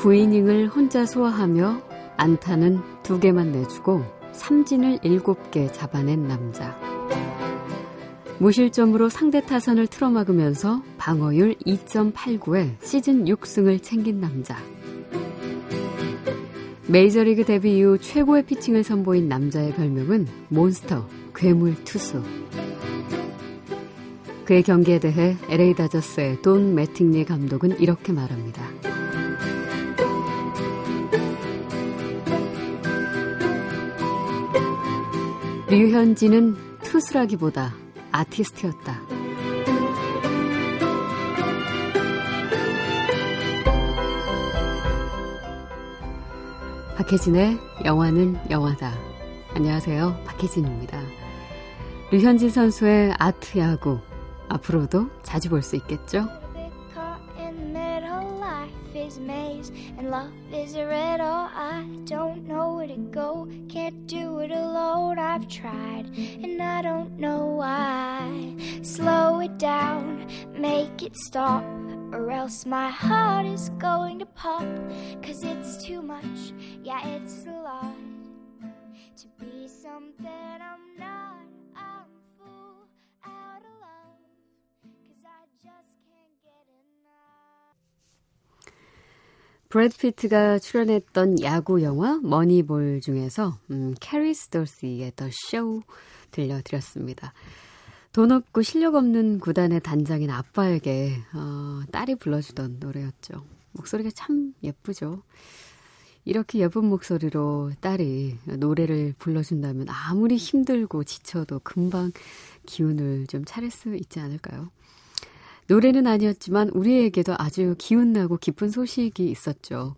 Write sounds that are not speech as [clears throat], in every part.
9이닝을 혼자 소화하며 안타는 두 개만 내주고 삼진을 7개 잡아낸 남자. 무실점으로 상대 타선을 틀어막으면서 방어율 2.89에 시즌 6승을 챙긴 남자. 메이저리그 데뷔 이후 최고의 피칭을 선보인 남자의 별명은 몬스터, 괴물 투수. 그의 경기에 대해 LA 다저스의 돈 매팅리 감독은 이렇게 말합니다. 류현진은 투수라기보다 아티스트였다. 박혜진의 영화는 영화다. 안녕하세요. 박혜진입니다. 류현진 선수의 아트 야구. 앞으로도 자주 볼 수 있겠죠? Love is a riddle. I don't know where to go. Can't do it alone. I've tried And I don't know why. Slow it down Make it stop Or else my heart is going to pop. Cause it's too much. Yeah, it's a lot To be something I'm not 브래드 피트가 출연했던 야구 영화 머니볼 중에서 음, 캐리 스토시의 더 쇼 들려드렸습니다. 돈 없고 실력 없는 구단의 단장인 아빠에게 어, 딸이 불러주던 노래였죠. 목소리가 참 예쁘죠. 이렇게 예쁜 목소리로 딸이 노래를 불러준다면 아무리 힘들고 지쳐도 금방 기운을 좀 차릴 수 있지 않을까요? 노래는 아니었지만 우리에게도 아주 기운나고 기쁜 소식이 있었죠.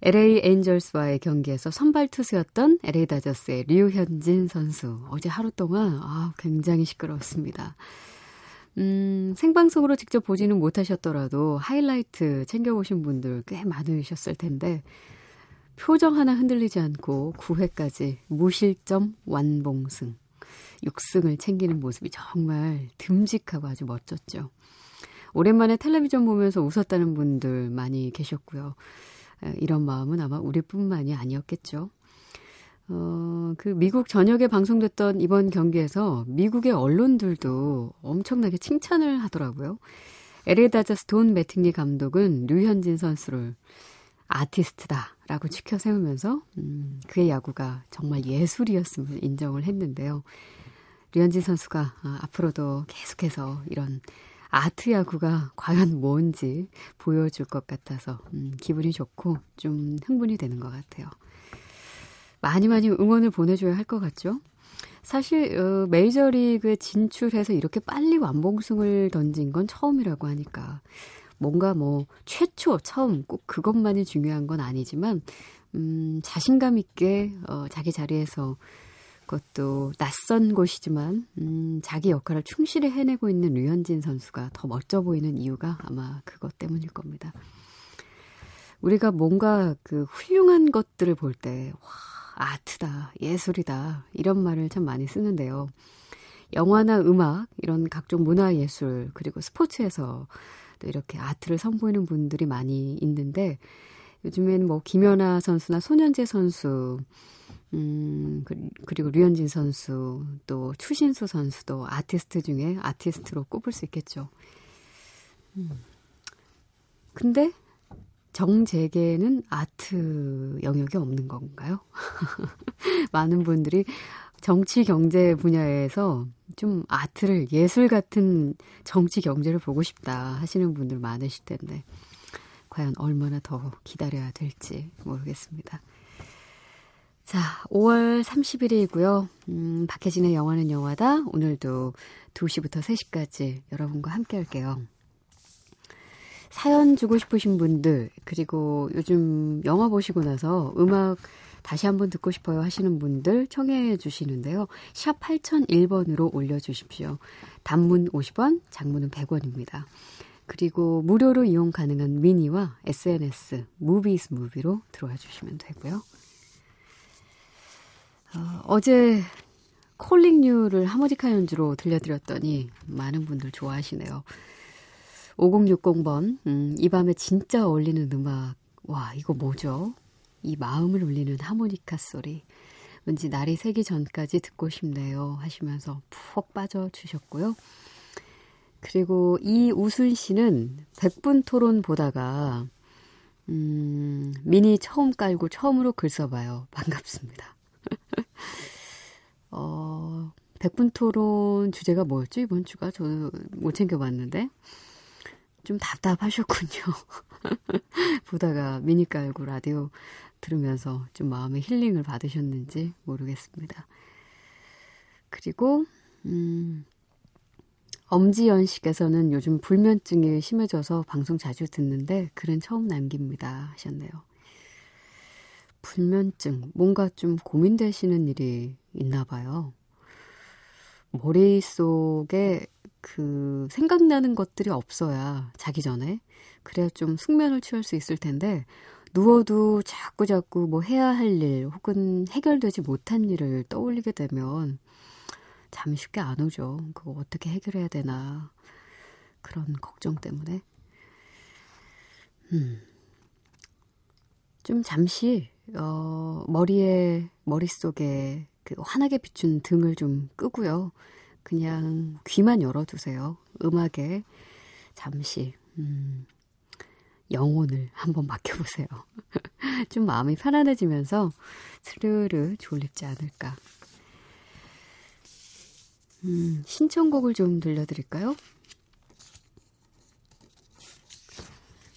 LA 엔젤스와의 경기에서 선발 투수였던 LA 다저스의 류현진 선수. 어제 하루 동안 아, 굉장히 시끄러웠습니다. 음, 생방송으로 직접 보지는 못하셨더라도 하이라이트 챙겨보신 분들 꽤 많으셨을 텐데 표정 하나 흔들리지 않고 9회까지 무실점 완봉승, 6승을 챙기는 모습이 정말 듬직하고 아주 멋졌죠. 오랜만에 텔레비전 보면서 웃었다는 분들 많이 계셨고요. 이런 마음은 아마 우리뿐만이 아니었겠죠. 어, 그 미국 전역에 방송됐던 이번 경기에서 미국의 언론들도 엄청나게 칭찬을 하더라고요. LA 다저스 돈 매팅리 감독은 류현진 선수를 아티스트다라고 치켜 세우면서 음, 그의 야구가 정말 예술이었음을 인정을 했는데요. 류현진 선수가 아, 앞으로도 계속해서 이런 아트 야구가 과연 뭔지 보여줄 것 같아서 음, 기분이 좋고 좀 흥분이 되는 것 같아요. 많이 많이 응원을 보내줘야 할 것 같죠? 사실 어, 메이저리그에 진출해서 이렇게 빨리 완봉승을 던진 건 처음이라고 하니까 뭔가 뭐 최초 처음 꼭 그것만이 중요한 건 아니지만 음, 자신감 있게 어, 자기 자리에서 그것도 낯선 곳이지만 음, 자기 역할을 충실히 해내고 있는 류현진 선수가 더 멋져 보이는 이유가 아마 그것 때문일 겁니다. 우리가 뭔가 그 훌륭한 것들을 볼 때, 와, 아트다, 예술이다, 이런 말을 참 많이 쓰는데요. 영화나 음악, 이런 각종 문화 예술, 그리고 스포츠에서 또 이렇게 아트를 선보이는 분들이 많이 있는데, 요즘엔 뭐 김연아 선수나 손현재 선수, 음, 그, 그리고 류현진 선수, 또 추신수 선수도 아티스트 중에 아티스트로 꼽을 수 있겠죠. 음. 근데 정재계는 아트 영역이 없는 건가요? [laughs] 많은 분들이 정치 경제 분야에서 좀 아트를 예술 같은 정치 경제를 보고 싶다 하시는 분들 많으실 텐데 과연 얼마나 더 기다려야 될지 모르겠습니다. 자, 5월 30일이고요. 음, 박혜진의 영화는 영화다. 오늘도 2시부터 3시까지 여러분과 함께 할게요. 사연 주고 싶으신 분들, 그리고 요즘 영화 보시고 나서 음악 다시 한번 듣고 싶어요 하시는 분들 청해 주시는데요. 샵 8001번으로 올려주십시오. 단문 50원, 장문은 100원입니다. 그리고 무료로 이용 가능한 미니와 SNS, 무비스 무비로 들어와 주시면 되고요. 어, 제 콜링 뉴를 하모니카 연주로 들려드렸더니 많은 분들 좋아하시네요. 5060번, 음, 이 밤에 진짜 어울리는 음악 와, 이거 뭐죠? 이 마음을 울리는 하모니카 소리. 왠지 날이 새기 전까지 듣고 싶네요. 하시면서 푹 빠져주셨고요. 그리고 이우순 씨는 백분 토론 보다가, 음, 미니 처음 깔고 처음으로 글 써봐요. 반갑습니다. [laughs] 어, 백분 토론 주제가 뭐였죠? 이번 주가 저는 못 챙겨봤는데. 좀 답답하셨군요. [laughs] 보다가 미니 깔고 라디오 들으면서 좀 마음의 힐링을 받으셨는지 모르겠습니다. 그리고, 음, 엄지연 씨께서는 요즘 불면증이 심해져서 방송 자주 듣는데 글은 처음 남깁니다 하셨네요. 불면증, 뭔가 좀 고민되시는 일이 있나 봐요. 머릿속에 그 생각나는 것들이 없어야 자기 전에 그래야 좀 숙면을 취할 수 있을 텐데 누워도 자꾸 자꾸 뭐 해야 할 일 혹은 해결되지 못한 일을 떠올리게 되면 잠이 쉽게 안 오죠. 그거 어떻게 해결해야 되나 그런 걱정 때문에 음. 좀 잠시 어 머리에 머릿속에 그 환하게 비춘 등을 좀 끄고요. 그냥 귀만 열어두세요. 음악에 잠시 음, 영혼을 한번 맡겨보세요. [laughs] 좀 마음이 편안해지면서 스르르 졸립지 않을까. 음, 신청곡을 좀 들려드릴까요?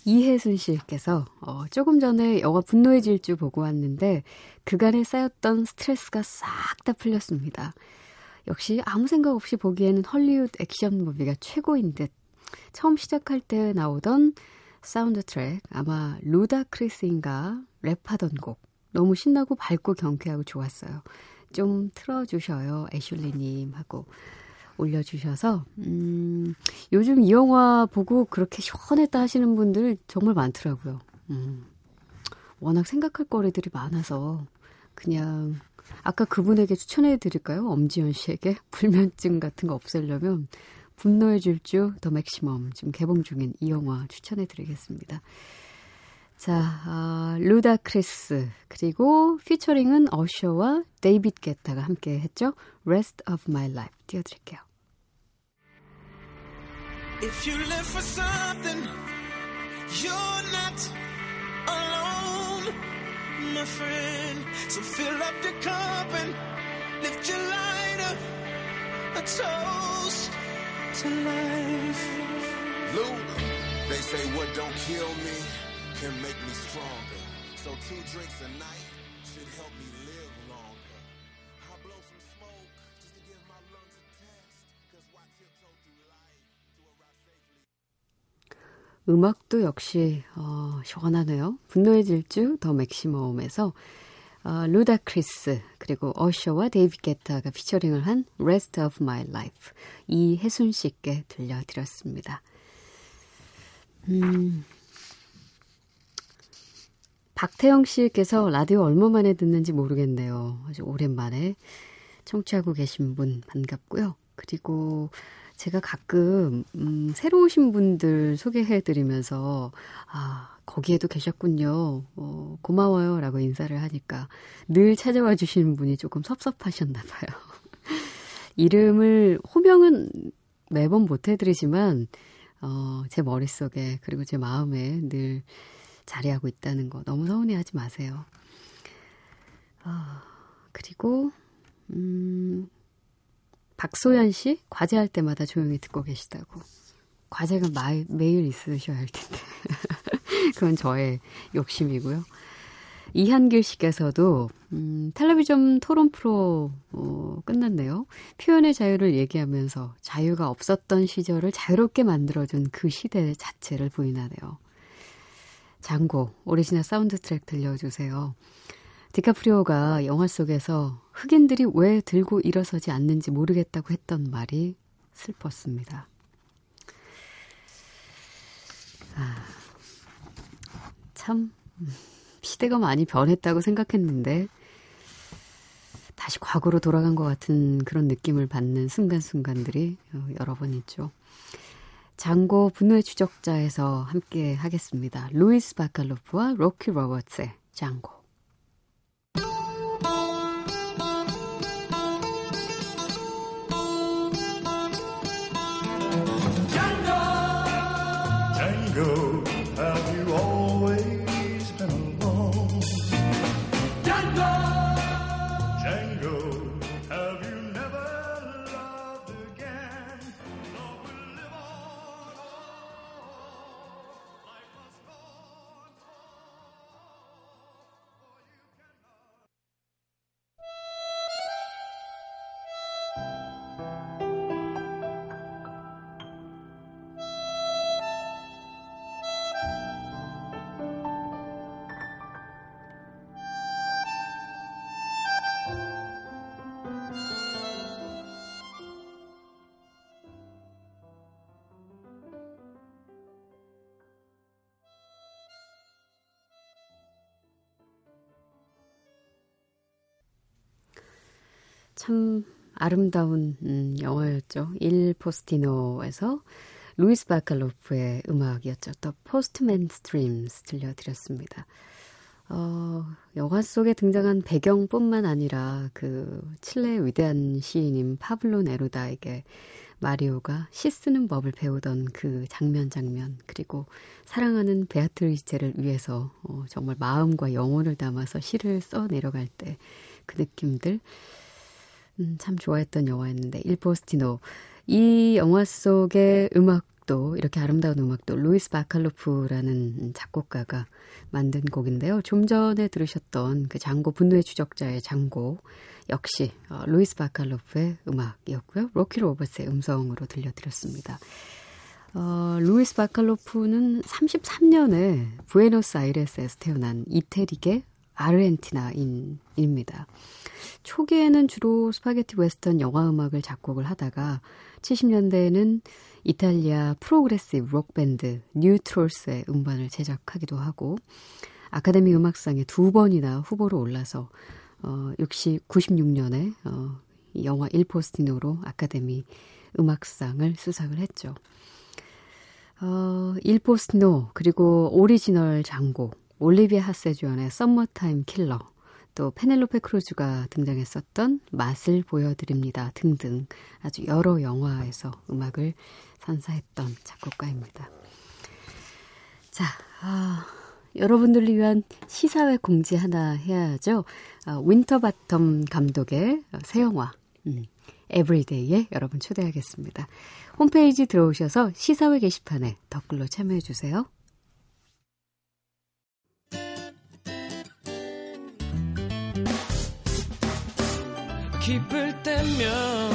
이혜순 씨께서 어, 조금 전에 영화 분노의 질주 보고 왔는데 그간에 쌓였던 스트레스가 싹 다 풀렸습니다. 역시 아무 생각 없이 보기에는 헐리우드 액션 movie가 최고인 듯. 처음 시작할 때 나오던 사운드 트랙 아마 루다 크리스인가 랩하던 곡 너무 신나고 밝고 경쾌하고 좋았어요. 좀 틀어주셔요 애슐리님 하고 올려주셔서 음, 요즘 이 영화 보고 그렇게 시원했다 하시는 분들 정말 많더라고요. 음, 워낙 생각할 거리들이 많아서 그냥 아까 그분에게 추천해 드릴까요? 엄지연 씨에게 [laughs] 불면증 같은 거 없애려면 분노의 질주 더 맥시멈 지금 개봉 중인 이 영화 추천해 드리겠습니다. 자, 아, 루다 크리스 그리고 피처링은 어셔와 데이빗 게타가 함께 했죠. Rest of My Life 띄워드릴게요. If you live for something, you're not alone, my friend. So fill up the cup and lift your lighter, a toast to life. Luke, they say what don't kill me can make me stronger. So two drinks a night should help me live longer. I blow some smoke just to give my lungs a test. Cause why tiptoe through life to arrive safely? 음악도 역시 어, 시원하네요. 분노의 질주 더 맥시멈에서 어, 루다 크리스 그리고 어셔와 데이빗 게타가 피처링을 한 Rest of My Life 이혜순 씨께 들려드렸습니다. 음, 박태영 씨께서 라디오 얼마 만에 듣는지 모르겠네요. 아주 오랜만에 청취하고 계신 분 반갑고요. 그리고 제가 가끔 음, 새로 오신 분들 소개해드리면서 아 거기에도 계셨군요. 어, 고마워요라고 인사를 하니까 늘 찾아와 주시는 분이 조금 섭섭하셨나 봐요. [laughs] 이름을 호명은 매번 못 해드리지만 어, 제 머릿속에 그리고 제 마음에 늘 자리하고 있다는 거 너무 서운해하지 마세요. 아, 그리고 음, 박소연 씨 과제할 때마다 조용히 듣고 계시다고. 과제가 마, 매일 있으셔야 할 텐데. [laughs] 그건 저의 욕심이고요. 이한길 씨께서도 음, 텔레비전 토론 프로 어, 끝났네요. 표현의 자유를 얘기하면서 자유가 없었던 시절을 자유롭게 만들어준 그 시대 자체를 부인하네요. 장고 오리지널 사운드 트랙 들려주세요. 디카프리오가 영화 속에서 흑인들이 왜 들고 일어서지 않는지 모르겠다고 했던 말이 슬펐습니다. 아, 참 시대가 많이 변했다고 생각했는데 다시 과거로 돌아간 것 같은 그런 느낌을 받는 순간순간들이 여러 번 있죠. 장고 분노의 추적자에서 함께 하겠습니다. 루이스 바칼로프와 로키 로버츠의 장고. 참 아름다운 음, 영화였죠. 일 포스티노에서 루이스 바칼로프의 음악이었죠. The Postman's Dreams 들려드렸습니다. 어, 영화 속에 등장한 배경뿐만 아니라 그 칠레의 위대한 시인인 파블로 네루다에게 마리오가 시 쓰는 법을 배우던 그 장면 장면 그리고 사랑하는 베아트리체를 위해서 어, 정말 마음과 영혼을 담아서 시를 써 내려갈 때 그 느낌들 음, 참 좋아했던 영화였는데 일포스티노 이 영화 속의 음악도 이렇게 아름다운 음악도 루이스 바칼로프라는 작곡가가 만든 곡인데요. 좀 전에 들으셨던 그 장고 분노의 추적자의 장고 역시 어, 루이스 바칼로프의 음악이었고요. 로키 로버츠의 음성으로 들려드렸습니다. 어, 루이스 바칼로프는 33년에 부에노스아이레스에서 태어난 이태리계 아르헨티나인입니다. 초기에는 주로 스파게티 웨스턴 영화 음악을 작곡을 하다가 70년대에는 이탈리아 프로그레시브 록 밴드 뉴트롤스의 음반을 제작하기도 하고 아카데미 음악상에 두 번이나 후보로 올라서 어 60, 96년에 어 영화 일포스티노로 아카데미 음악상을 수상을 했죠. 어, 일포스티노 그리고 오리지널 장고 올리비아 하세 주연의 썸머타임 킬러 또 페넬로페 크루즈가 등장했었던 맛을 보여드립니다 등등 아주 여러 영화에서 음악을 선사했던 작곡가입니다. 자, 아, 여러분들을 위한 시사회 공지 하나 해야죠. 아, 윈터바텀 감독의 새 영화 음, 에브리데이에 여러분 초대하겠습니다. 홈페이지 들어오셔서 시사회 게시판에 댓글로 참여해 주세요. 기쁠 때면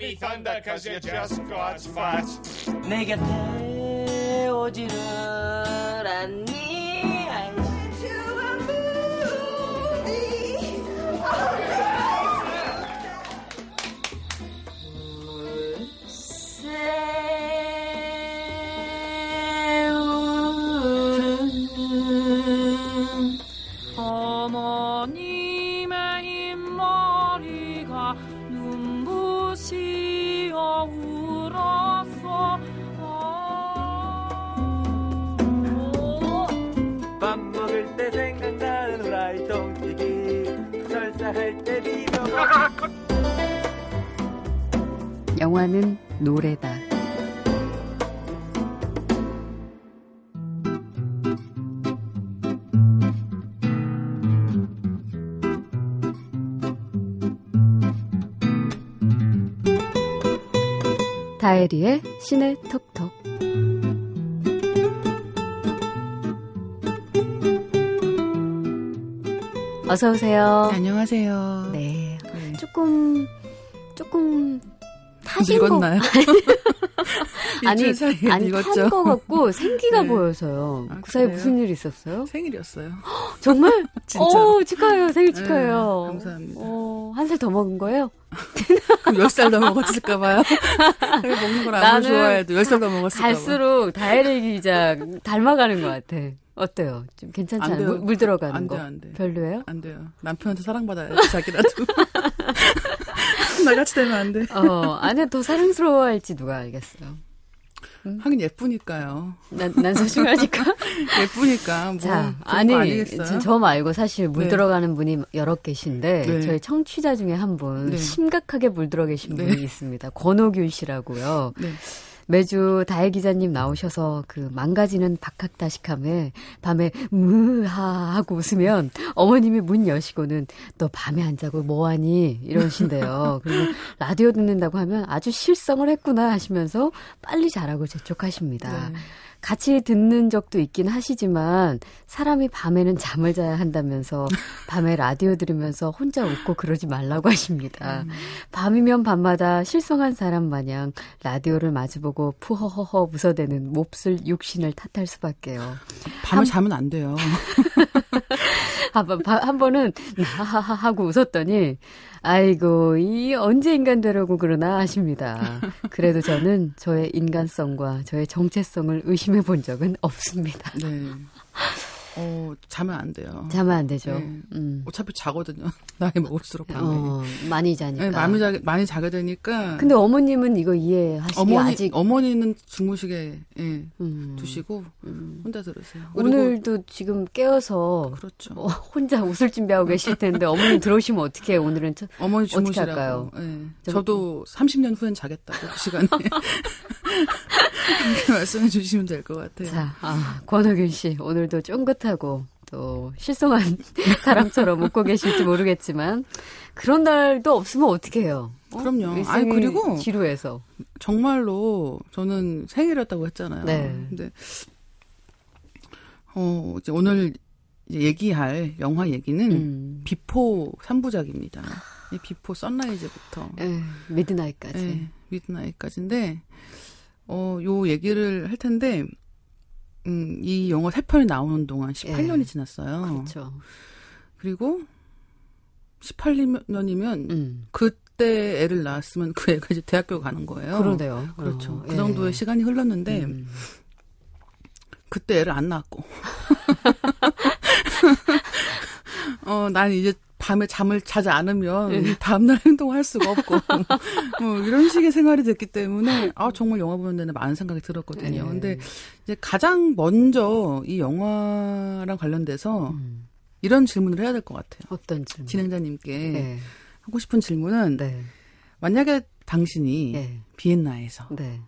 me thunder cause you're just God's fat. 내 곁에 오지를 않니? 가엘이의 시내 톡톡. 어서 오세요. 네, 안녕하세요. 네. 네. 조금 조금 타신 늙었나요? [laughs] 아니, 아니 탄거 같고 생기가 네. 보여서요. 아, 그 사이에 그래요? 무슨 일이 있었어요? 생일이었어요. [gasps] 정말? [laughs] 진짜. 오, 축하해요. 생일 네, 축하해요. 네, 감사합니다. 어, 한 살 더 먹은 거예요? [laughs] 몇 살 더 먹었을까봐요. [laughs] 먹는 걸 아무리 좋아해도 몇살더 먹었을까봐. 갈수록 다이리 기자 닮아가는 것 같아. 어때요? 좀 괜찮지 않아요? 물, 물, 들어가는 안 거? 돼요, 안 돼요. 별로예요? 안 돼요. 남편한테 사랑받아야 자기라도. [laughs] 나같이 되면 안 돼. 어, 아니, 더 사랑스러워할지 누가 알겠어요. 음? 하긴 예쁘니까요. 난, 난 소중하니까. [laughs] 예쁘니까. 뭐 자, 아니, 저, 저, 말고 사실 물 네. 들어가는 분이 여러 계신데, 네. 저희 청취자 중에 한 분, 네. 심각하게 물 들어 계신 네. 분이 있습니다. 권호균 씨라고요. 네. 매주 다혜 기자님 나오셔서 그 망가지는 박학다식함에 밤에 무하 하고 웃으면 어머님이 문 여시고는 너 밤에 안 자고 뭐하니 이러신대요. 그리고 라디오 듣는다고 하면 아주 실성을 했구나 하시면서 빨리 자라고 재촉하십니다. 네. 같이 듣는 적도 있긴 하시지만 사람이 밤에는 잠을 자야 한다면서 [laughs] 밤에 라디오 들으면서 혼자 웃고 그러지 말라고 하십니다. 음. 밤이면 밤마다 실성한 사람 마냥 라디오를 마주보고 푸허허허 웃어대는 몹쓸 육신을 탓할 수밖에요. 밤에 한, 자면 안 돼요. [laughs] 한, 번, 한 번은 하하하 하고 웃었더니 아이고, 이 언제 인간 되려고 그러나 하십니다. 그래도 저는 저의 인간성과 저의 정체성을 의심해 본 적은 없습니다. 네. [laughs] 어, 자면 안 돼요. 자면 안 되죠. 네. 음. 어차피 자거든요. [laughs] 나이 먹을수록 밤에. 어, 많이 자니까. 네, 많이, 자, 많이 자게 되니까. 근데 어머님은 이거 이해하시기 어머니, 아직. 어머니는 중무식에 예, 음. 두시고 음. 혼자 들으세요. 오늘도 지금 깨어서 그렇죠. 어, 혼자 웃을 준비하고 계실 텐데 어머니 들어오시면 어떻게 해요? 오늘은 저, 어머니 주무시라고. 예. 저도 30년 후엔 자겠다고 그 시간에. [laughs] [laughs] 말씀해 주시면 될 것 같아요. 자, 아, 권호균 씨 오늘도 쫑긋 하고 또 실성한 [laughs] 사람처럼 웃고 계실지 모르겠지만 그런 날도 없으면 어떻게 해요? 어? 그럼요. 아니 그리고 지루해서 정말로 저는 생일이었다고 했잖아요. 네. 근데 어 이제 오늘 얘기할 영화 얘기는 음. 비포 3부작입니다. 비포 선라이즈부터 네, 미드나잇까지. 네, 미드나잇까지인데 어, 요 얘기를 할 텐데, 음, 이 영화 세 편이 나오는 동안 18년이 예. 지났어요. 그렇죠. 그리고 18년이면 음. 그때 애를 낳았으면 그 애가 이제 대학교 가는 거예요. 그러네요. 그렇죠. 어, 그 정도의 예. 시간이 흘렀는데 음. 그때 애를 안 낳았고. [laughs] 어, 난 이제 밤에 잠을 자지 않으면 네. 다음날 [laughs] 행동할 수가 없고 뭐 이런 식의 생활이 됐기 때문에 아 정말 영화 보는 데는 많은 생각이 들었거든요. 네. 근데 이제 가장 먼저 이 영화랑 관련돼서 음. 이런 질문을 해야 될 것 같아요. 어떤 질문? 진행자님께 네. 하고 싶은 질문은 네. 만약에 당신이 네. 비엔나에서 네.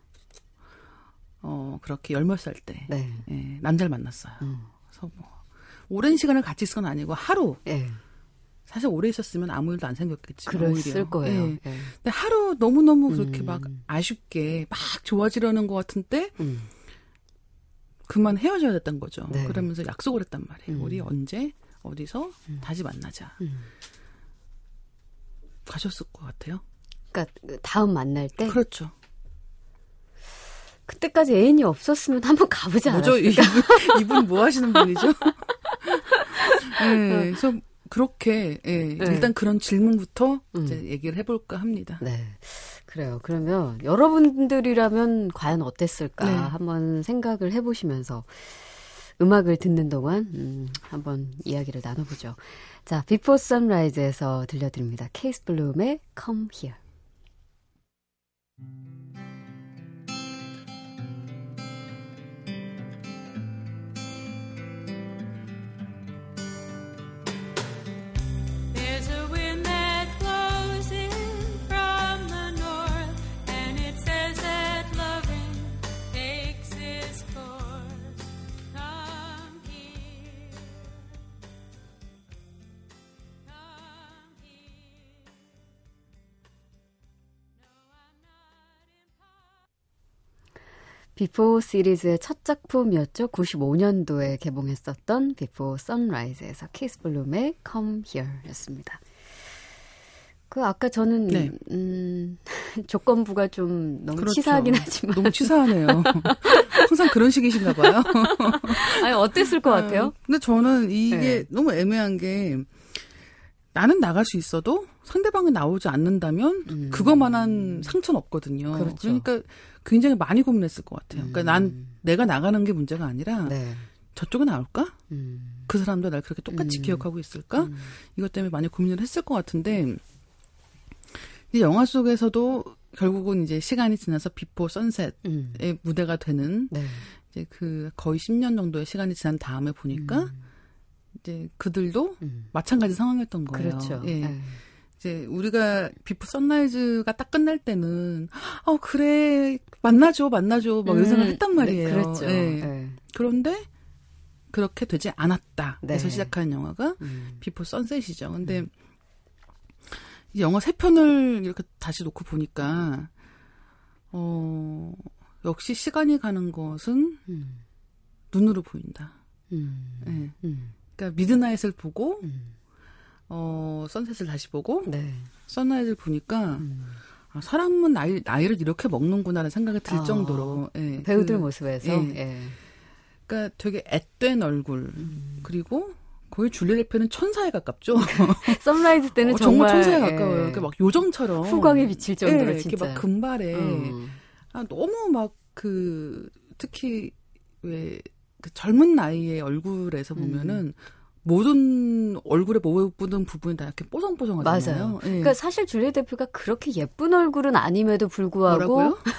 어 그렇게 열몇 살때 네. 예, 남자를 만났어요. 음. 그래서 뭐 오랜 시간을 같이 있은 건 아니고 하루 사실 오래 있었으면 아무 일도 안 생겼겠지. 그랬을. 거예요. 네. 네. 근데 하루 너무 너무 그렇게 음. 막 아쉽게 막 좋아지려는 것 같은 때, 음. 그만 헤어져야 됐던 거죠. 네. 그러면서 약속을 했단 말이에요. 음. 우리 언제, 어디서 음. 다시 만나자. 음. 가셨을 것 같아요. 그러니까 다음 만날 때? 그렇죠. 그때까지 애인이 없었으면 한번 가보지 않았을까? 이분, 이분 뭐 하시는 분이죠? [laughs] 네, 그래서 그렇게 예, 네. 일단 그런 질문부터 음. 이제 얘기를 해볼까 합니다. 네. 그래요. 그러면 여러분들이라면 과연 어땠을까 네. 한번 생각을 해보시면서 음악을 듣는 동안 음, 한번 이야기를 나눠보죠. 자, 비포 선라이즈에서 들려드립니다. 케이스 블룸의 Come Here. 비포 시리즈의 첫 작품이었죠. 95년도에 개봉했었던 비포 선라이즈에서 캐스 블룸의 Come Here였습니다. 그 아까 저는 네. 음, [laughs] 조건부가 좀 너무 그렇죠. 치사하긴 하지만 너무 치사하네요. [laughs] 항상 그런 식이신가 봐요. [laughs] 아니 어땠을 것 같아요? 음, 근데 저는 이게 네. 너무 애매한 게 나는 나갈 수 있어도 상대방은 나오지 않는다면 음. 그거만한 상처는 없거든요. 그렇죠. 러니까 굉장히 많이 고민했을 것 같아요. 그러니까 난 음. 내가 나가는 게 문제가 아니라 네. 저쪽에 나올까? 음. 그 사람도 날 그렇게 똑같이 음. 기억하고 있을까? 음. 이것 때문에 많이 고민을 했을 것 같은데 이 영화 속에서도 결국은 이제 시간이 지나서 비포 선셋의 음. 무대가 되는 네. 이제 그 거의 10년 정도의 시간이 지난 다음에 보니까 음. 이제 그들도 음. 마찬가지 상황이었던 거예요. 그렇죠. 예. 네. 이제 우리가 비포 선라이즈가 딱 끝날 때는 어 그래 만나죠 만나죠 막 이런 생각을 음, 했단 말이에요. 네, 그랬죠. 예. 네. 그런데 그렇게 되지 않았다. 네. 그래서 시작한 영화가 음. 비포 선셋이죠. 근데 이 영화 세 편을 이렇게 다시 놓고 보니까 어 역시 시간이 가는 것은 음. 눈으로 보인다. 음. 예. 음. 그러니까 미드나잇을 보고 음. 어 선셋을 다시 보고 네. 선라이즈를 보니까 음. 아, 사람은 나이 나이를 이렇게 먹는구나라는 생각이 들 아, 정도로 예, 배우들 그, 모습에서 예. 예. 그러니까 되게 앳된 얼굴 음. 그리고 거의 줄리 델피는 천사에 가깝죠. [laughs] 선라이즈 때는 어, 정말, 정말, 천사에 예. 가까워요. 그러니까 막 요정처럼 후광이 비칠 정도로 예, 진짜. 이렇게 막 금발에 음. 아, 너무 막 그 특히 왜 그 젊은 나이의 얼굴에서 보면은 모든 얼굴에 모든 부분이 다 이렇게 뽀송뽀송하잖아요. 맞아요. 예. 그러니까 사실 줄리 델피가 그렇게 예쁜 얼굴은 아님에도 불구하고 뭐라고요? [laughs]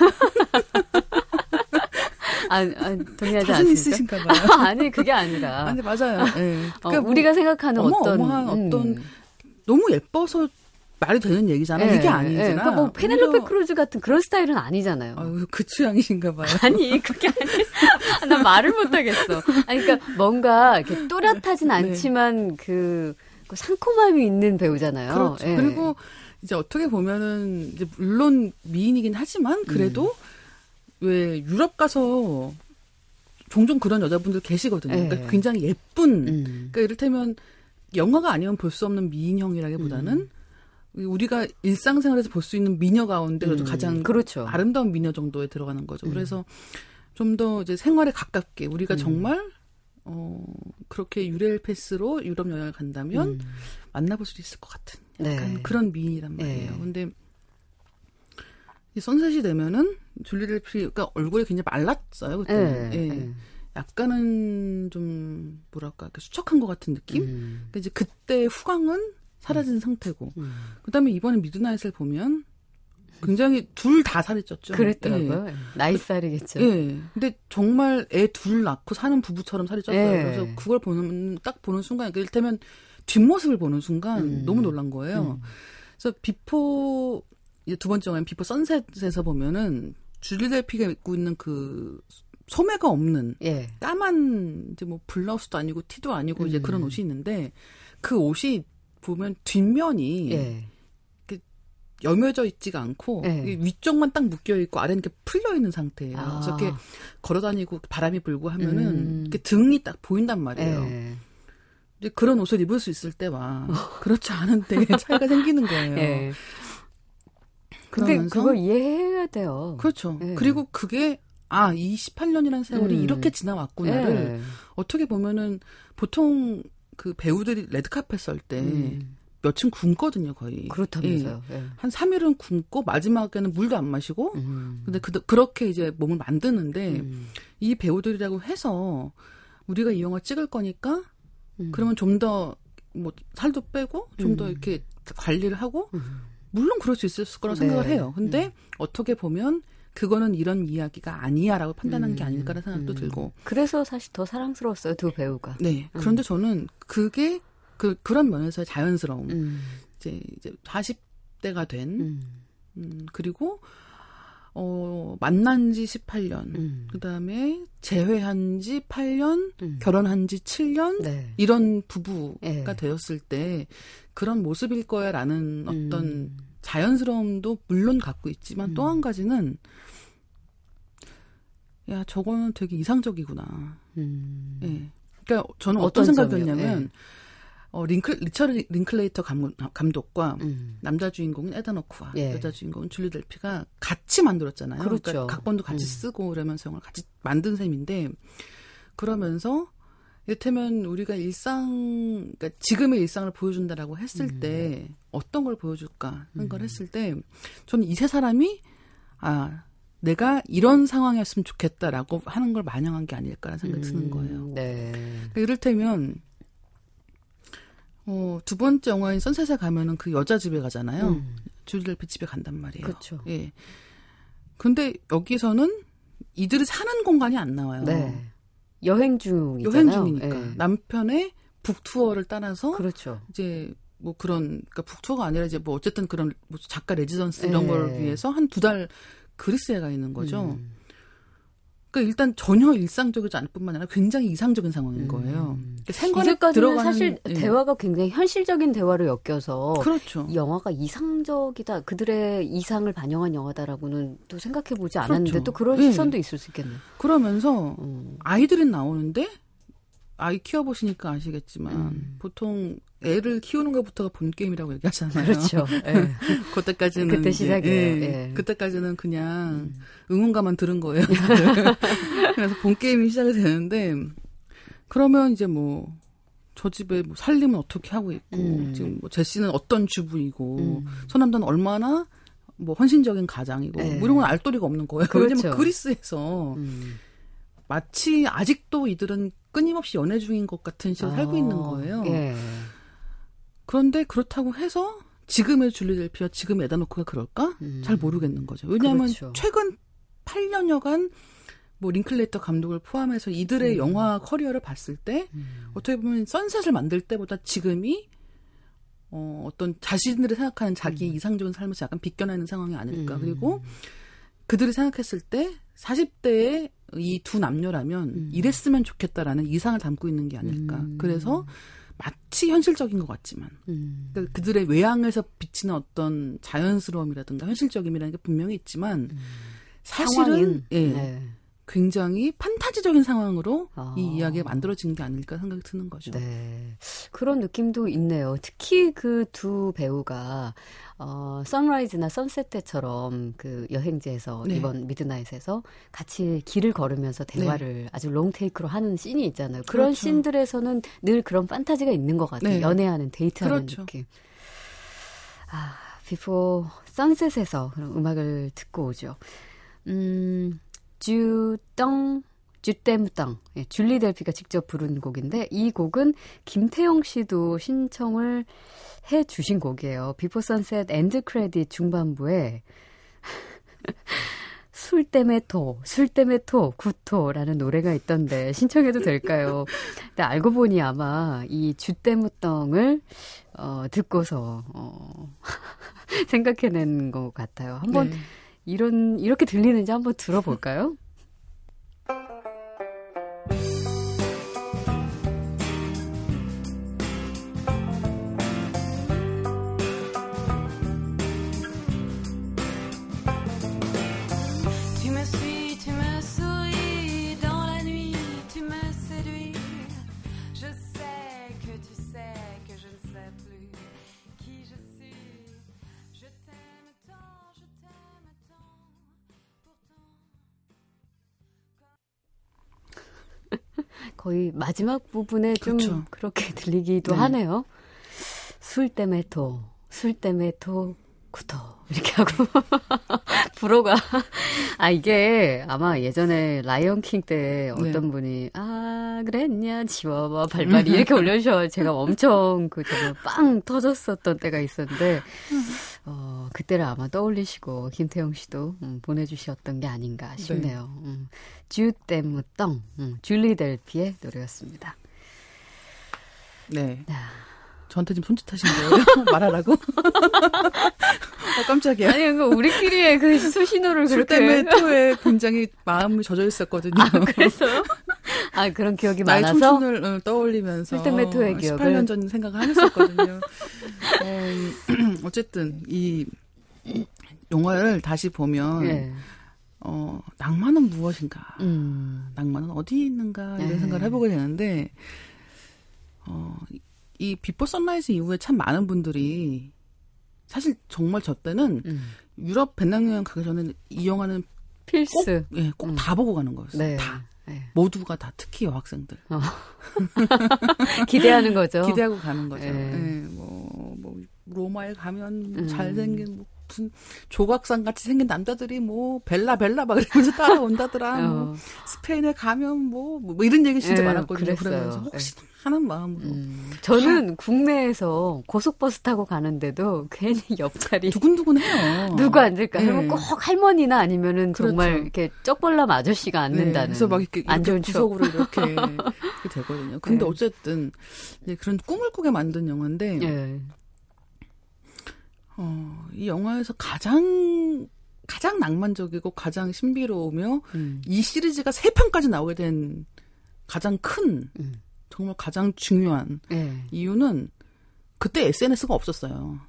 아, 아 동의하지 자신 않습니까? 있으신가 봐요. [laughs] 아니 그게 아니라 [laughs] 아니 맞아요. 예. 어, 그러니까 뭐 우리가 생각하는 어머, 어떤 어머한 어떤 음. 너무 예뻐서 말이 되는 얘기잖아. 예, 이게 예. 아니잖아. 그러니까 뭐 페넬로페 오히려- 크루즈 같은 그런 스타일은 아니잖아요. 아유, 그 취향이신가 봐요. 아니 그게 아니 나 말을 못 하겠어. 아니 그러니까 뭔가 이렇게 또렷하진 네. 않지만 그, 그 상콤함이 있는 배우잖아요. 그렇죠. 예. 그리고 이제 어떻게 보면은 이제 물론 미인이긴 하지만 그래도 음. 왜 유럽 가서 종종 그런 여자분들 계시거든요. 예. 그러니까 굉장히 예쁜. 음. 그러니까 이를테면 영화가 아니면 볼 수 없는 미인형이라기보다는 음. 우리가 일상생활에서 볼 수 있는 미녀 가운데 그래도 음, 가장 그렇죠. 아름다운 미녀 정도에 들어가는 거죠. 음. 그래서 좀 더 이제 생활에 가깝게 우리가 음. 정말 어 그렇게 유레일 패스로 유럽 여행을 간다면 음. 만나볼 수도 있을 것 같은 네. 약간 그런 미인이란 말이에요. 네. 근데 이 선셋이 되면은 줄리 델피가 얼굴이 굉장히 말랐어요 그때. 예, 예. 예. 약간은 좀 뭐랄까 수척한 것 같은 느낌. 음. 근데 이제 그때 후광은 사라진 상태고. 음. 그다음에 이번에 미드나잇을 보면 굉장히 둘 다 살이 쪘죠. 그랬더라고요. 나이 살이겠죠. 예. 예. 근데 정말 애 둘 낳고 사는 부부처럼 살이 쪘어요. 예. 그래서 그걸 보는 딱 보는 순간 그러니까 이를테면 뒷모습을 보는 순간 음. 너무 놀란 거예요. 음. 그래서 비포 이제 두 번째 영화인 비포 선셋에서 보면은 줄리 델피가 입고 있는 그 소매가 없는 예. 까만 이제 뭐 블라우스도 아니고 티도 아니고 이제 음. 그런 옷이 있는데 그 옷이 보면 뒷면이 예. 여며져 있지가 않고 네. 이 위쪽만 딱 묶여 있고 아래는 이렇게 풀려 있는 상태예요. 아. 그래서 이렇게 걸어 다니고 바람이 불고 하면은 음. 이렇게 등이 딱 보인단 말이에요. 예. 이제 그런 옷을 입을 수 있을 때와 [laughs] 그렇지 않은 때 [laughs] 차이가 생기는 거예요. 예. 근데 그러면서 그거 이해해야 돼요. 그렇죠. 예. 그리고 그게 아, 이 18년이라는 세월이 음. 이렇게 지나왔구나를 예. 어떻게 보면은 보통 그 배우들이 레드카펫 설때 음. 며칠 굶거든요, 거의. 그렇다면서요. 예. 한 3일은 굶고 마지막에는 물도 안 마시고 음. 근데 그, 그렇게 이제 몸을 만드는데 음. 이 배우들이라고 해서 우리가 이 영화 찍을 거니까 음. 그러면 좀 더 뭐 살도 빼고 좀더 음. 이렇게 관리를 하고 음. 물론 그럴 수 있을 거라고 네. 생각을 해요. 근데 음. 어떻게 보면 그거는 이런 이야기가 아니야라고 판단한 게 음. 아닐까라는 생각도 음. 들고. 그래서 사실 더 사랑스러웠어요 두 배우가. 네. 음. 그런데 저는 그게 그 그런 면에서의 자연스러움. 음. 이제 이제 40대가 된 음. 음, 그리고 어 만난 지 18년. 음. 그다음에 재회한 지 8년, 음. 결혼한 지 7년 네. 이런 부부가 예. 되었을 때 그런 모습일 거야라는 어떤 음. 자연스러움도 물론 갖고 있지만 음. 또한 가지는 야 저거는 되게 이상적이구나. 음. 예. 그러니까 저는 어떤, 어떤 생각이었냐면? 예. 어 링클 리처드 링클레이터 감, 감독과 음. 남자 주인공은 에다노크와 예. 여자 주인공은 줄리 델피가 같이 만들었잖아요. 그렇죠. 그러니까 각본도 같이 음. 쓰고 그러면서 영화를 같이 만든 셈인데 그러면서 이를테면 우리가 일상 그러니까 지금의 일상을 보여준다라고 했을 음. 때 어떤 걸 보여줄까 생각을 했을 때 저는 이 세 사람이 아 내가 이런 상황이었으면 좋겠다라고 하는 걸 반영한 게 아닐까라는 생각이 드는 거예요. 음, 네. 그러니까 이를테면 어, 두 번째 영화인 선셋에 가면은 그 여자 집에 가잖아요. 음. 줄리 델피 집에 간단 말이에요. 그렇죠. 예. 근데 여기서는 이들이 사는 공간이 안 나와요. 네. 여행 중이잖아요. 여행 중이니까 예. 남편의 북투어를 따라서 그렇죠. 이제 뭐 그런 그러니까 북투어가 아니라 이제 뭐 어쨌든 그런 뭐 작가 레지던스 이런 예. 걸 위해서 한 두 달 그리스에 가 있는 거죠. 음. 그러니까 일단 전혀 일상적이지 않을 뿐만 아니라 굉장히 이상적인 상황인 거예요. 음. 그러니까 생활에 이제까지는 들어가는 사실 예. 대화가 굉장히 현실적인 대화로 엮여서 그렇죠. 이 영화가 이상적이다, 그들의 이상을 반영한 영화다라고는 또 생각해 보지 않았는데 그렇죠. 또 그런 예. 시선도 있을 수 있겠네요. 그러면서 음. 아이들은 나오는데 아이 키워보시니까 아시겠지만 음. 보통 애를 키우는 것부터가 본 게임이라고 얘기하잖아요. 그렇죠. [laughs] 예. 그때까지는 그때 시작이에요. 예. 예. 그때까지는 그냥 음. 응원가만 들은 거예요. [laughs] [laughs] 그래서 본 게임이 시작이 되는데 그러면 이제 뭐 저 집에 뭐 살림은 어떻게 하고 있고 음. 지금 뭐 제시는 어떤 주부이고 음. 서남자는 얼마나 뭐 헌신적인 가장이고 예. 뭐 이런 건 알도리가 없는 거예요. 그렇죠. 왜냐면 그리스에서 음. 마치 아직도 이들은 끊임없이 연애 중인 것 같은 식으로 살고 있는 어, 거예요. 예. 그런데 그렇다고 해서 지금의 줄리 델피와 지금의 에다노크가 그럴까? 음. 잘 모르겠는 거죠. 왜냐하면 그렇죠. 최근 8년여간 뭐 링클레이터 감독을 포함해서 이들의 음. 영화 커리어를 봤을 때 음. 어떻게 보면 선셋을 만들 때보다 지금이 어, 어떤 자신들이 생각하는 자기의 이상적인 삶에서 약간 비껴나는 상황이 아닐까. 음. 그리고 그들이 생각했을 때 40대의 이 두 남녀라면 음. 이랬으면 좋겠다라는 이상을 담고 있는 게 아닐까. 음. 그래서 마치 현실적인 것 같지만 음. 그 그들의 외향에서 비치는 어떤 자연스러움이라든가 현실적임이라는 게 분명히 있지만 음. 사실은 상황인, 예, 네. 굉장히 판타지적인 상황으로 아. 이 이야기가 만들어진 게 아닐까 생각이 드는 거죠. 네. 그런 느낌도 있네요. 특히 그 두 배우가, 어, 선라이즈나 선셋 때처럼 그 여행지에서 네. 이번 미드나잇에서 같이 길을 걸으면서 대화를 아주 롱테이크로 하는 씬이 있잖아요. 그런 그렇죠. 씬들에서는 늘 그런 판타지가 있는 것 같아요. 네. 연애하는, 데이트하는 그렇죠. 느낌. 아, 비포 선셋에서 그런 음악을 듣고 오죠. 음, 주덩 Je t'aime tant 예, 줄리 델피가 직접 부른 곡인데 이 곡은 김태영 씨도 신청을 해 주신 곡이에요. 비포 선셋 엔드 크레딧 중반부에 [laughs] 술 때문에 토, 술 때문에 토, 구토라는 노래가 있던데 신청해도 될까요? 근데 알고 보니 아마 이 Je t'aime tant을 어, 듣고서 어, [laughs] 생각해낸 것 같아요. 한번 네. 이런 이렇게 들리는지 한번 들어볼까요? 거의 마지막 부분에 좀 그렇죠. 그렇게 [laughs] 들리기도 네. 하네요. 술 때문에 토, 술 때문에 토, 구토 이렇게 하고 [laughs] 불어가 아 이게 아마 예전에 라이언 킹 때 어떤 네. 분이 아 그랬냐 지워봐 발발이 이렇게 올려주셔 제가 엄청 그 정말 빵 터졌었던 때가 있었는데 어 그때를 아마 떠올리시고 김태형 씨도 음, 보내주셨던 게 아닌가 싶네요. 음, 주 때무덩 음, 줄리 델피의 노래였습니다. 네. 아. 저한테 지금 손짓하신 거예요? [laughs] 말하라고? [laughs] 어, 깜짝이야. 아니 그 우리끼리의 그 수신호를 술 그렇게 때문에 [laughs] 토에 굉장히 마음이 젖어 있었거든요. 아, 그래서요? 아, 그런 기억이 나의 많아서? 청춘을 어, 떠올리면서 술 때문에 토의 기억을. 18년 전 생각을 하셨었거든요. 음, 어쨌든 이 영화를 다시 보면 예. 어, 낭만은 무엇인가? 음. 낭만은 어디 있는가? 이런 네. 생각을 해보게 되는데, 어, 이- 이 비포 선라이즈 이후에 참 많은 분들이 사실 정말 저 때는 음. 유럽 배낭여행 가기 전에 이 영화는 필수. 예, 꼭 음. 다 보고 가는 거였어요. 네. 다. 네. 모두가 다 특히 여학생들. [laughs] 기대하는 거죠. [laughs] 기대하고 가는 거죠. 예. 예, 뭐, 뭐, 로마에 가면 음. 잘생긴, 뭐, 무슨 조각상 같이 생긴 남자들이 뭐, 벨라, 벨라 막 이러면서 [laughs] 따라온다더라. 뭐, 어. 스페인에 가면 뭐, 뭐 이런 얘기 진짜 예, 많았거든요. 그랬어요. 그러면서 혹시 하는 마음으로. 음. 저는 국내에서 고속버스 타고 가는데도 괜히 옆자리 두근두근 해요. [laughs] 누구 앉을까? 예. 그러면 꼭 할머니나 아니면은 정말 그렇죠. 이렇게 쪽벌남 아저씨가 앉는다는. 네, 그래서 막 이렇게, 안 좋은 추억. 구석으로 이렇게, [laughs] 이렇게 되거든요. 근데 네. 어쨌든 이제 그런 꿈을 꾸게 만든 영화인데 예. 어, 이 영화에서 가장 가장 낭만적이고 가장 신비로우며 음. 이 시리즈가 세 편까지 나오게 된 가장 큰 음. 정말 가장 중요한 예. 이유는 그때 SNS가 없었어요.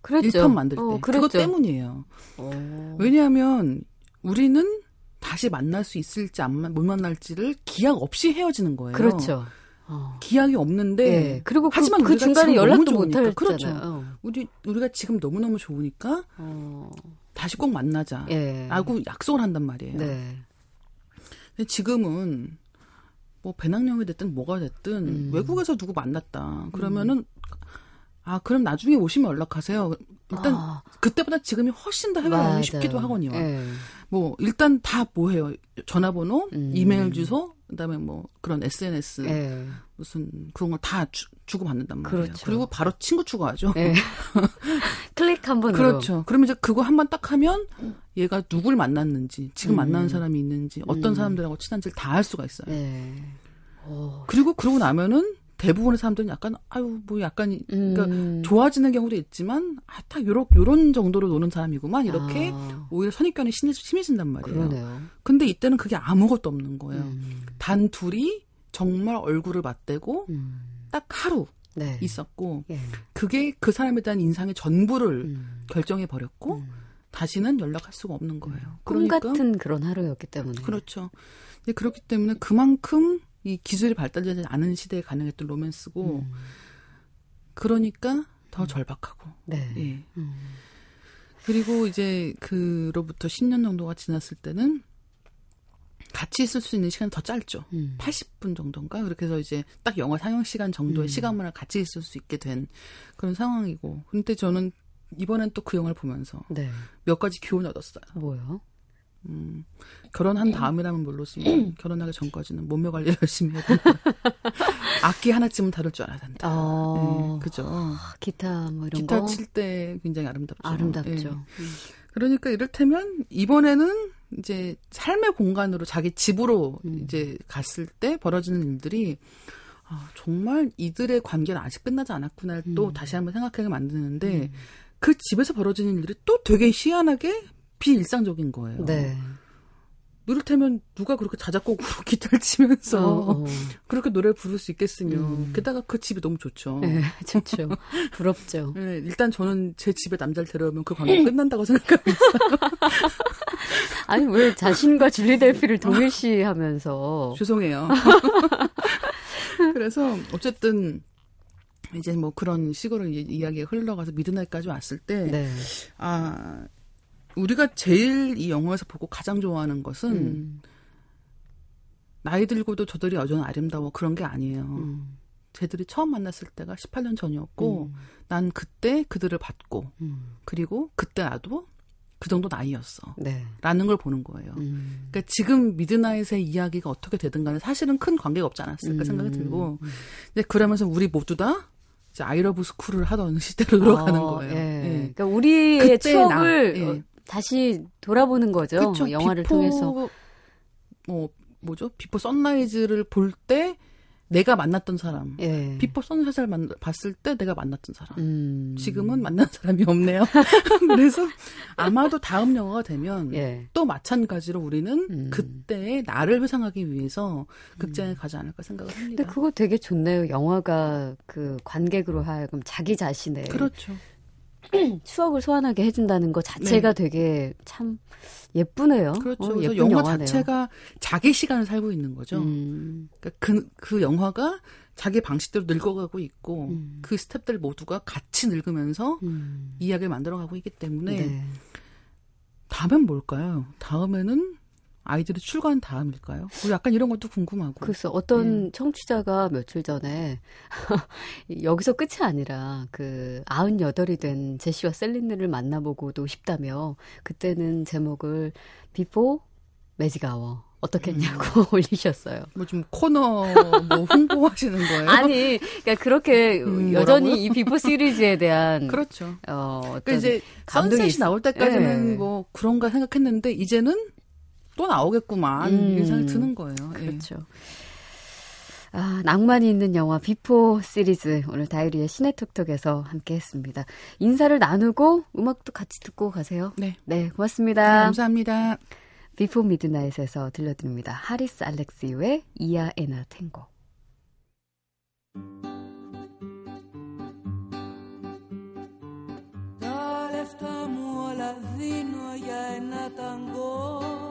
그랬죠. 1편 만들 때. 어, 그것. 때문이에요. 어. 왜냐하면 우리는 다시 만날 수 있을지 안 만- 못 만날지를 기약 없이 헤어지는 거예요. 그렇죠. 어. 기약이 없는데 예. 그리고 그, 하지만 그 우리가 중간에 연락도 너무 못 좋으니까. 하잖아요. 그렇죠. 우리 우리가 지금 너무 너무 좋으니까 어. 다시 꼭 만나자. 예. 라고 약속을 한단 말이에요. 네. 근데 지금은 뭐 배낭여행이 됐든 뭐가 됐든 음. 외국에서 누구 만났다. 그러면은 아 그럼 나중에 오시면 연락하세요. 일단 아, 그때보다 지금이 훨씬 더 해결하기. 쉽기도 하거든요. 예. 뭐 일단 다 뭐해요? 전화번호, 음. 이메일 주소, 그다음에 뭐 그런 SNS 예. 무슨 그런 걸 다 주고 받는단 말이에요. 그렇죠. 그리고 바로 친구 추가하죠. 예. [laughs] 클릭 한 번으로. 그렇죠. 그러면 이제 그거 한 번 딱 하면 얘가 누굴 만났는지, 지금 음. 만나는 사람이 있는지, 어떤 음. 사람들하고 친한지를 다 알 수가 있어요. 예. 오. 그리고 그러고 나면은 대부분의 사람들은 약간 아유 뭐 약간 이- 그러니까 음. 좋아지는 경우도 있지만 아딱 요런 요런 정도로 노는 사람이구만 이렇게 아, 오히려 선입견이 심해, 심해진단 말이에요. 그러네요. 근데 이때는 그게 아무것도 없는 거예요. 음. 단 둘이 정말 얼굴을 맞대고 음. 딱 하루 네. 있었고 예. 그게 그 사람에 대한 인상의 전부를 음. 결정해 버렸고 음. 다시는 연락할 수가 없는 거예요. 꿈 같은 그런 하루였기 때문에. 그렇죠. 그렇기 때문에 그만큼 이 기술이 발달되지 않은 시대에 가능했던 로맨스고 음. 그러니까 더 절박하고 네. 예. 음. 그리고 이제 그로부터 10년 정도가 지났을 때는 같이 있을 수 있는 시간이 더 짧죠. 음. 80분 정도인가? 그렇게 해서 이제 딱 영화 상영 시간 정도의 음. 시간만을 같이 있을 수 있게 된 그런 상황이고. 근데 저는 이번엔 또 그 영화를 보면서 네. 몇 가지 교훈을 얻었어요. 뭐요? 음, 결혼한 다음이라면 모르지만 결혼하기 전까지는 몸매 관리를 열심히 해야 된다. [laughs] 악기 하나쯤은 다룰 줄 알아야 된다. 아, 네, 그죠. 기타 뭐 이런 기타 거칠때 굉장히 아름답죠. 아름답죠. 예. 음. 그러니까 이를테면 이번에는 이제 삶의 공간으로 자기 집으로 음. 이제 갔을 때 벌어지는 일들이 아, 정말 이들의 관계는 아직 끝나지 않았구나 또 음. 다시 한번 생각하게 만드는데 음. 그 집에서 벌어지는 일들이 또 되게 희한하게 비일상적인 거예요. 네. 이를테면 누가 그렇게 자작곡으로 [laughs] 기타를 치면서 어, 어. 그렇게 노래를 부를 수 있겠으며 음. 게다가 그 집이 너무 좋죠. 네, [laughs] 좋죠. 부럽죠. 네, 일단 저는 제 집에 남자를 데려오면 그 관계가 끝난다고 생각합니다. [laughs] 아니 왜 자신과 줄리 델피를 동일시하면서 죄송해요. 그래서 어쨌든 이제 뭐 그런 식으로 이- 이야기가 흘러가서 미드나잇까지 왔을 때, 네. 아, 우리가 제일 이 영화에서 보고 가장 좋아하는 것은 음, 나이 들고도 저들이 여전히 아름다워 그런 게 아니에요. 음, 쟤들이 처음 만났을 때가 18년 전이었고, 음, 난 그때 그들을 봤고, 음, 그리고 그때 나도 그 정도 나이였어. 네. 라는 걸 보는 거예요. 음, 그러니까 지금 Midnight의 이야기가 어떻게 되든 간에 사실은 큰 관계가 없지 않았을까 음, 생각이 들고, 음. 근데 그러면서 우리 모두 다 이제 아이러브 스쿨을 하던 [laughs] 시대로 돌아가는 어, 거예요. 예. 예. 그러니까 우리의 추억을 나, 예. 어, 다시 돌아보는 거죠. 그쵸? 영화를 Before, 통해서. 뭐 뭐죠? Before Sunrise를 볼 때 내가 만났던 사람, 예. Before Sunset을 만, 봤을 때 내가 만났던 사람. 음. 지금은 만난 사람이 없네요. [laughs] 그래서 아마도 다음 영화가 되면 예. 또 마찬가지로 우리는 음. 그때의 나를 회상하기 위해서 극장에 가지 않을까 생각을 합니다. 근데 그거 되게 좋네요. 영화가 그 관객으로 하여금 자기 자신의 그렇죠. [clears throat] 추억을 소환하게 해준다는 것 자체가 되게 참 예쁘네요. 그렇죠. 어, 예쁜 영화 영화네요. 자체가 자기 시간을 살고 있는 거죠. 음, 그러니까 그, 그 영화가 자기 방식대로 늙어가고 있고 음. 그 스탭들 모두가 같이 늙으면서 음. 이야기를 만들어가고 있기 때문에 네. 다음엔 뭘까요? 다음에는 아이들이 출가한 다음일까요? 뭐 약간 이런 것도 궁금하고. 글쎄 어떤 네. 청취자가 며칠 전에 [laughs] 여기서 끝이 아니라 그 98이 된 제시와 셀린느를 만나보고도 싶다며 그때는 제목을 Before Magic Hour 어떻겠냐고 [laughs] 올리셨어요. 뭐 좀 코너 뭐 홍보하시는 거예요? [laughs] 아니, 그러니까 그렇게 음, 여전히 뭐라고요? 이 Before 시리즈에 대한 그렇죠. 어, 그러니까 이제 감동이 Sunset이 있- 나올 때까지는 네. 뭐 그런가 생각했는데 이제는 또 나오겠구만 음. 이런 생각이 드는 거예요. 예. 그렇죠. 아, 낭만이 있는 영화 비포 시리즈 오늘 다이리의 시네톡톡에서 함께 했습니다. 인사를 나누고 음악도 같이 듣고 가세요. 네. 네, 고맙습니다. 감사합니다. 비포 미드나잇에서 들려드립니다. 하리스 알렉시우의 이아 에나 탱고. Τα λεφτά μου όλα δίνω για ένα ταγκό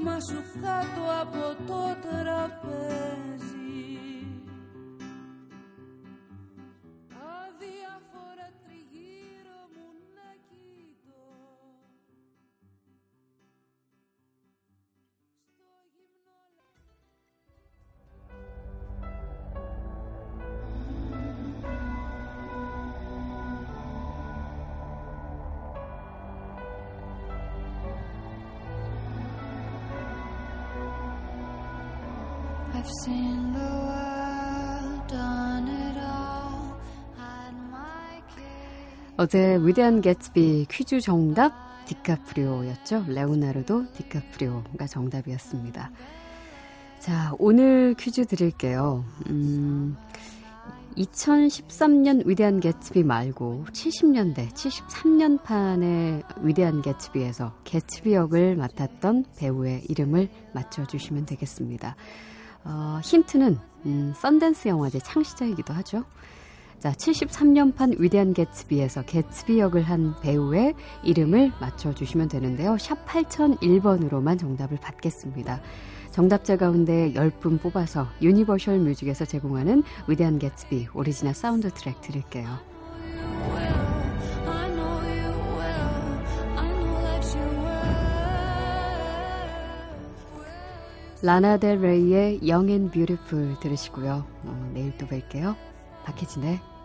Άγγιγμα σου κάτω από το τραπέζι 어제 위대한 개츠비 퀴즈 정답 디카프리오였죠. 레오나르도 디카프리오가 정답이었습니다. 자, 오늘 퀴즈 드릴게요. 음, 2013년 위대한 개츠비 말고 70년대, 73년 판의 위대한 개츠비에서 개츠비 역을 맡았던 배우의 이름을 맞춰주시면 되겠습니다. 어, 힌트는 음, 썬댄스 영화제 창시자이기도 하죠. 자, 73년판 위대한 개츠비에서 개츠비 역을 한 배우의 이름을 맞춰주시면 되는데요. 샵 8001번으로만 정답을 받겠습니다. 정답자 가운데 10분 뽑아서 유니버셜 뮤직에서 제공하는 위대한 개츠비 오리지널 사운드 트랙 드릴게요. I know you will. I know that you will. 라나 델 레이의 Young and Beautiful 들으시고요. 어, 내일 또 뵐게요. 박혜진의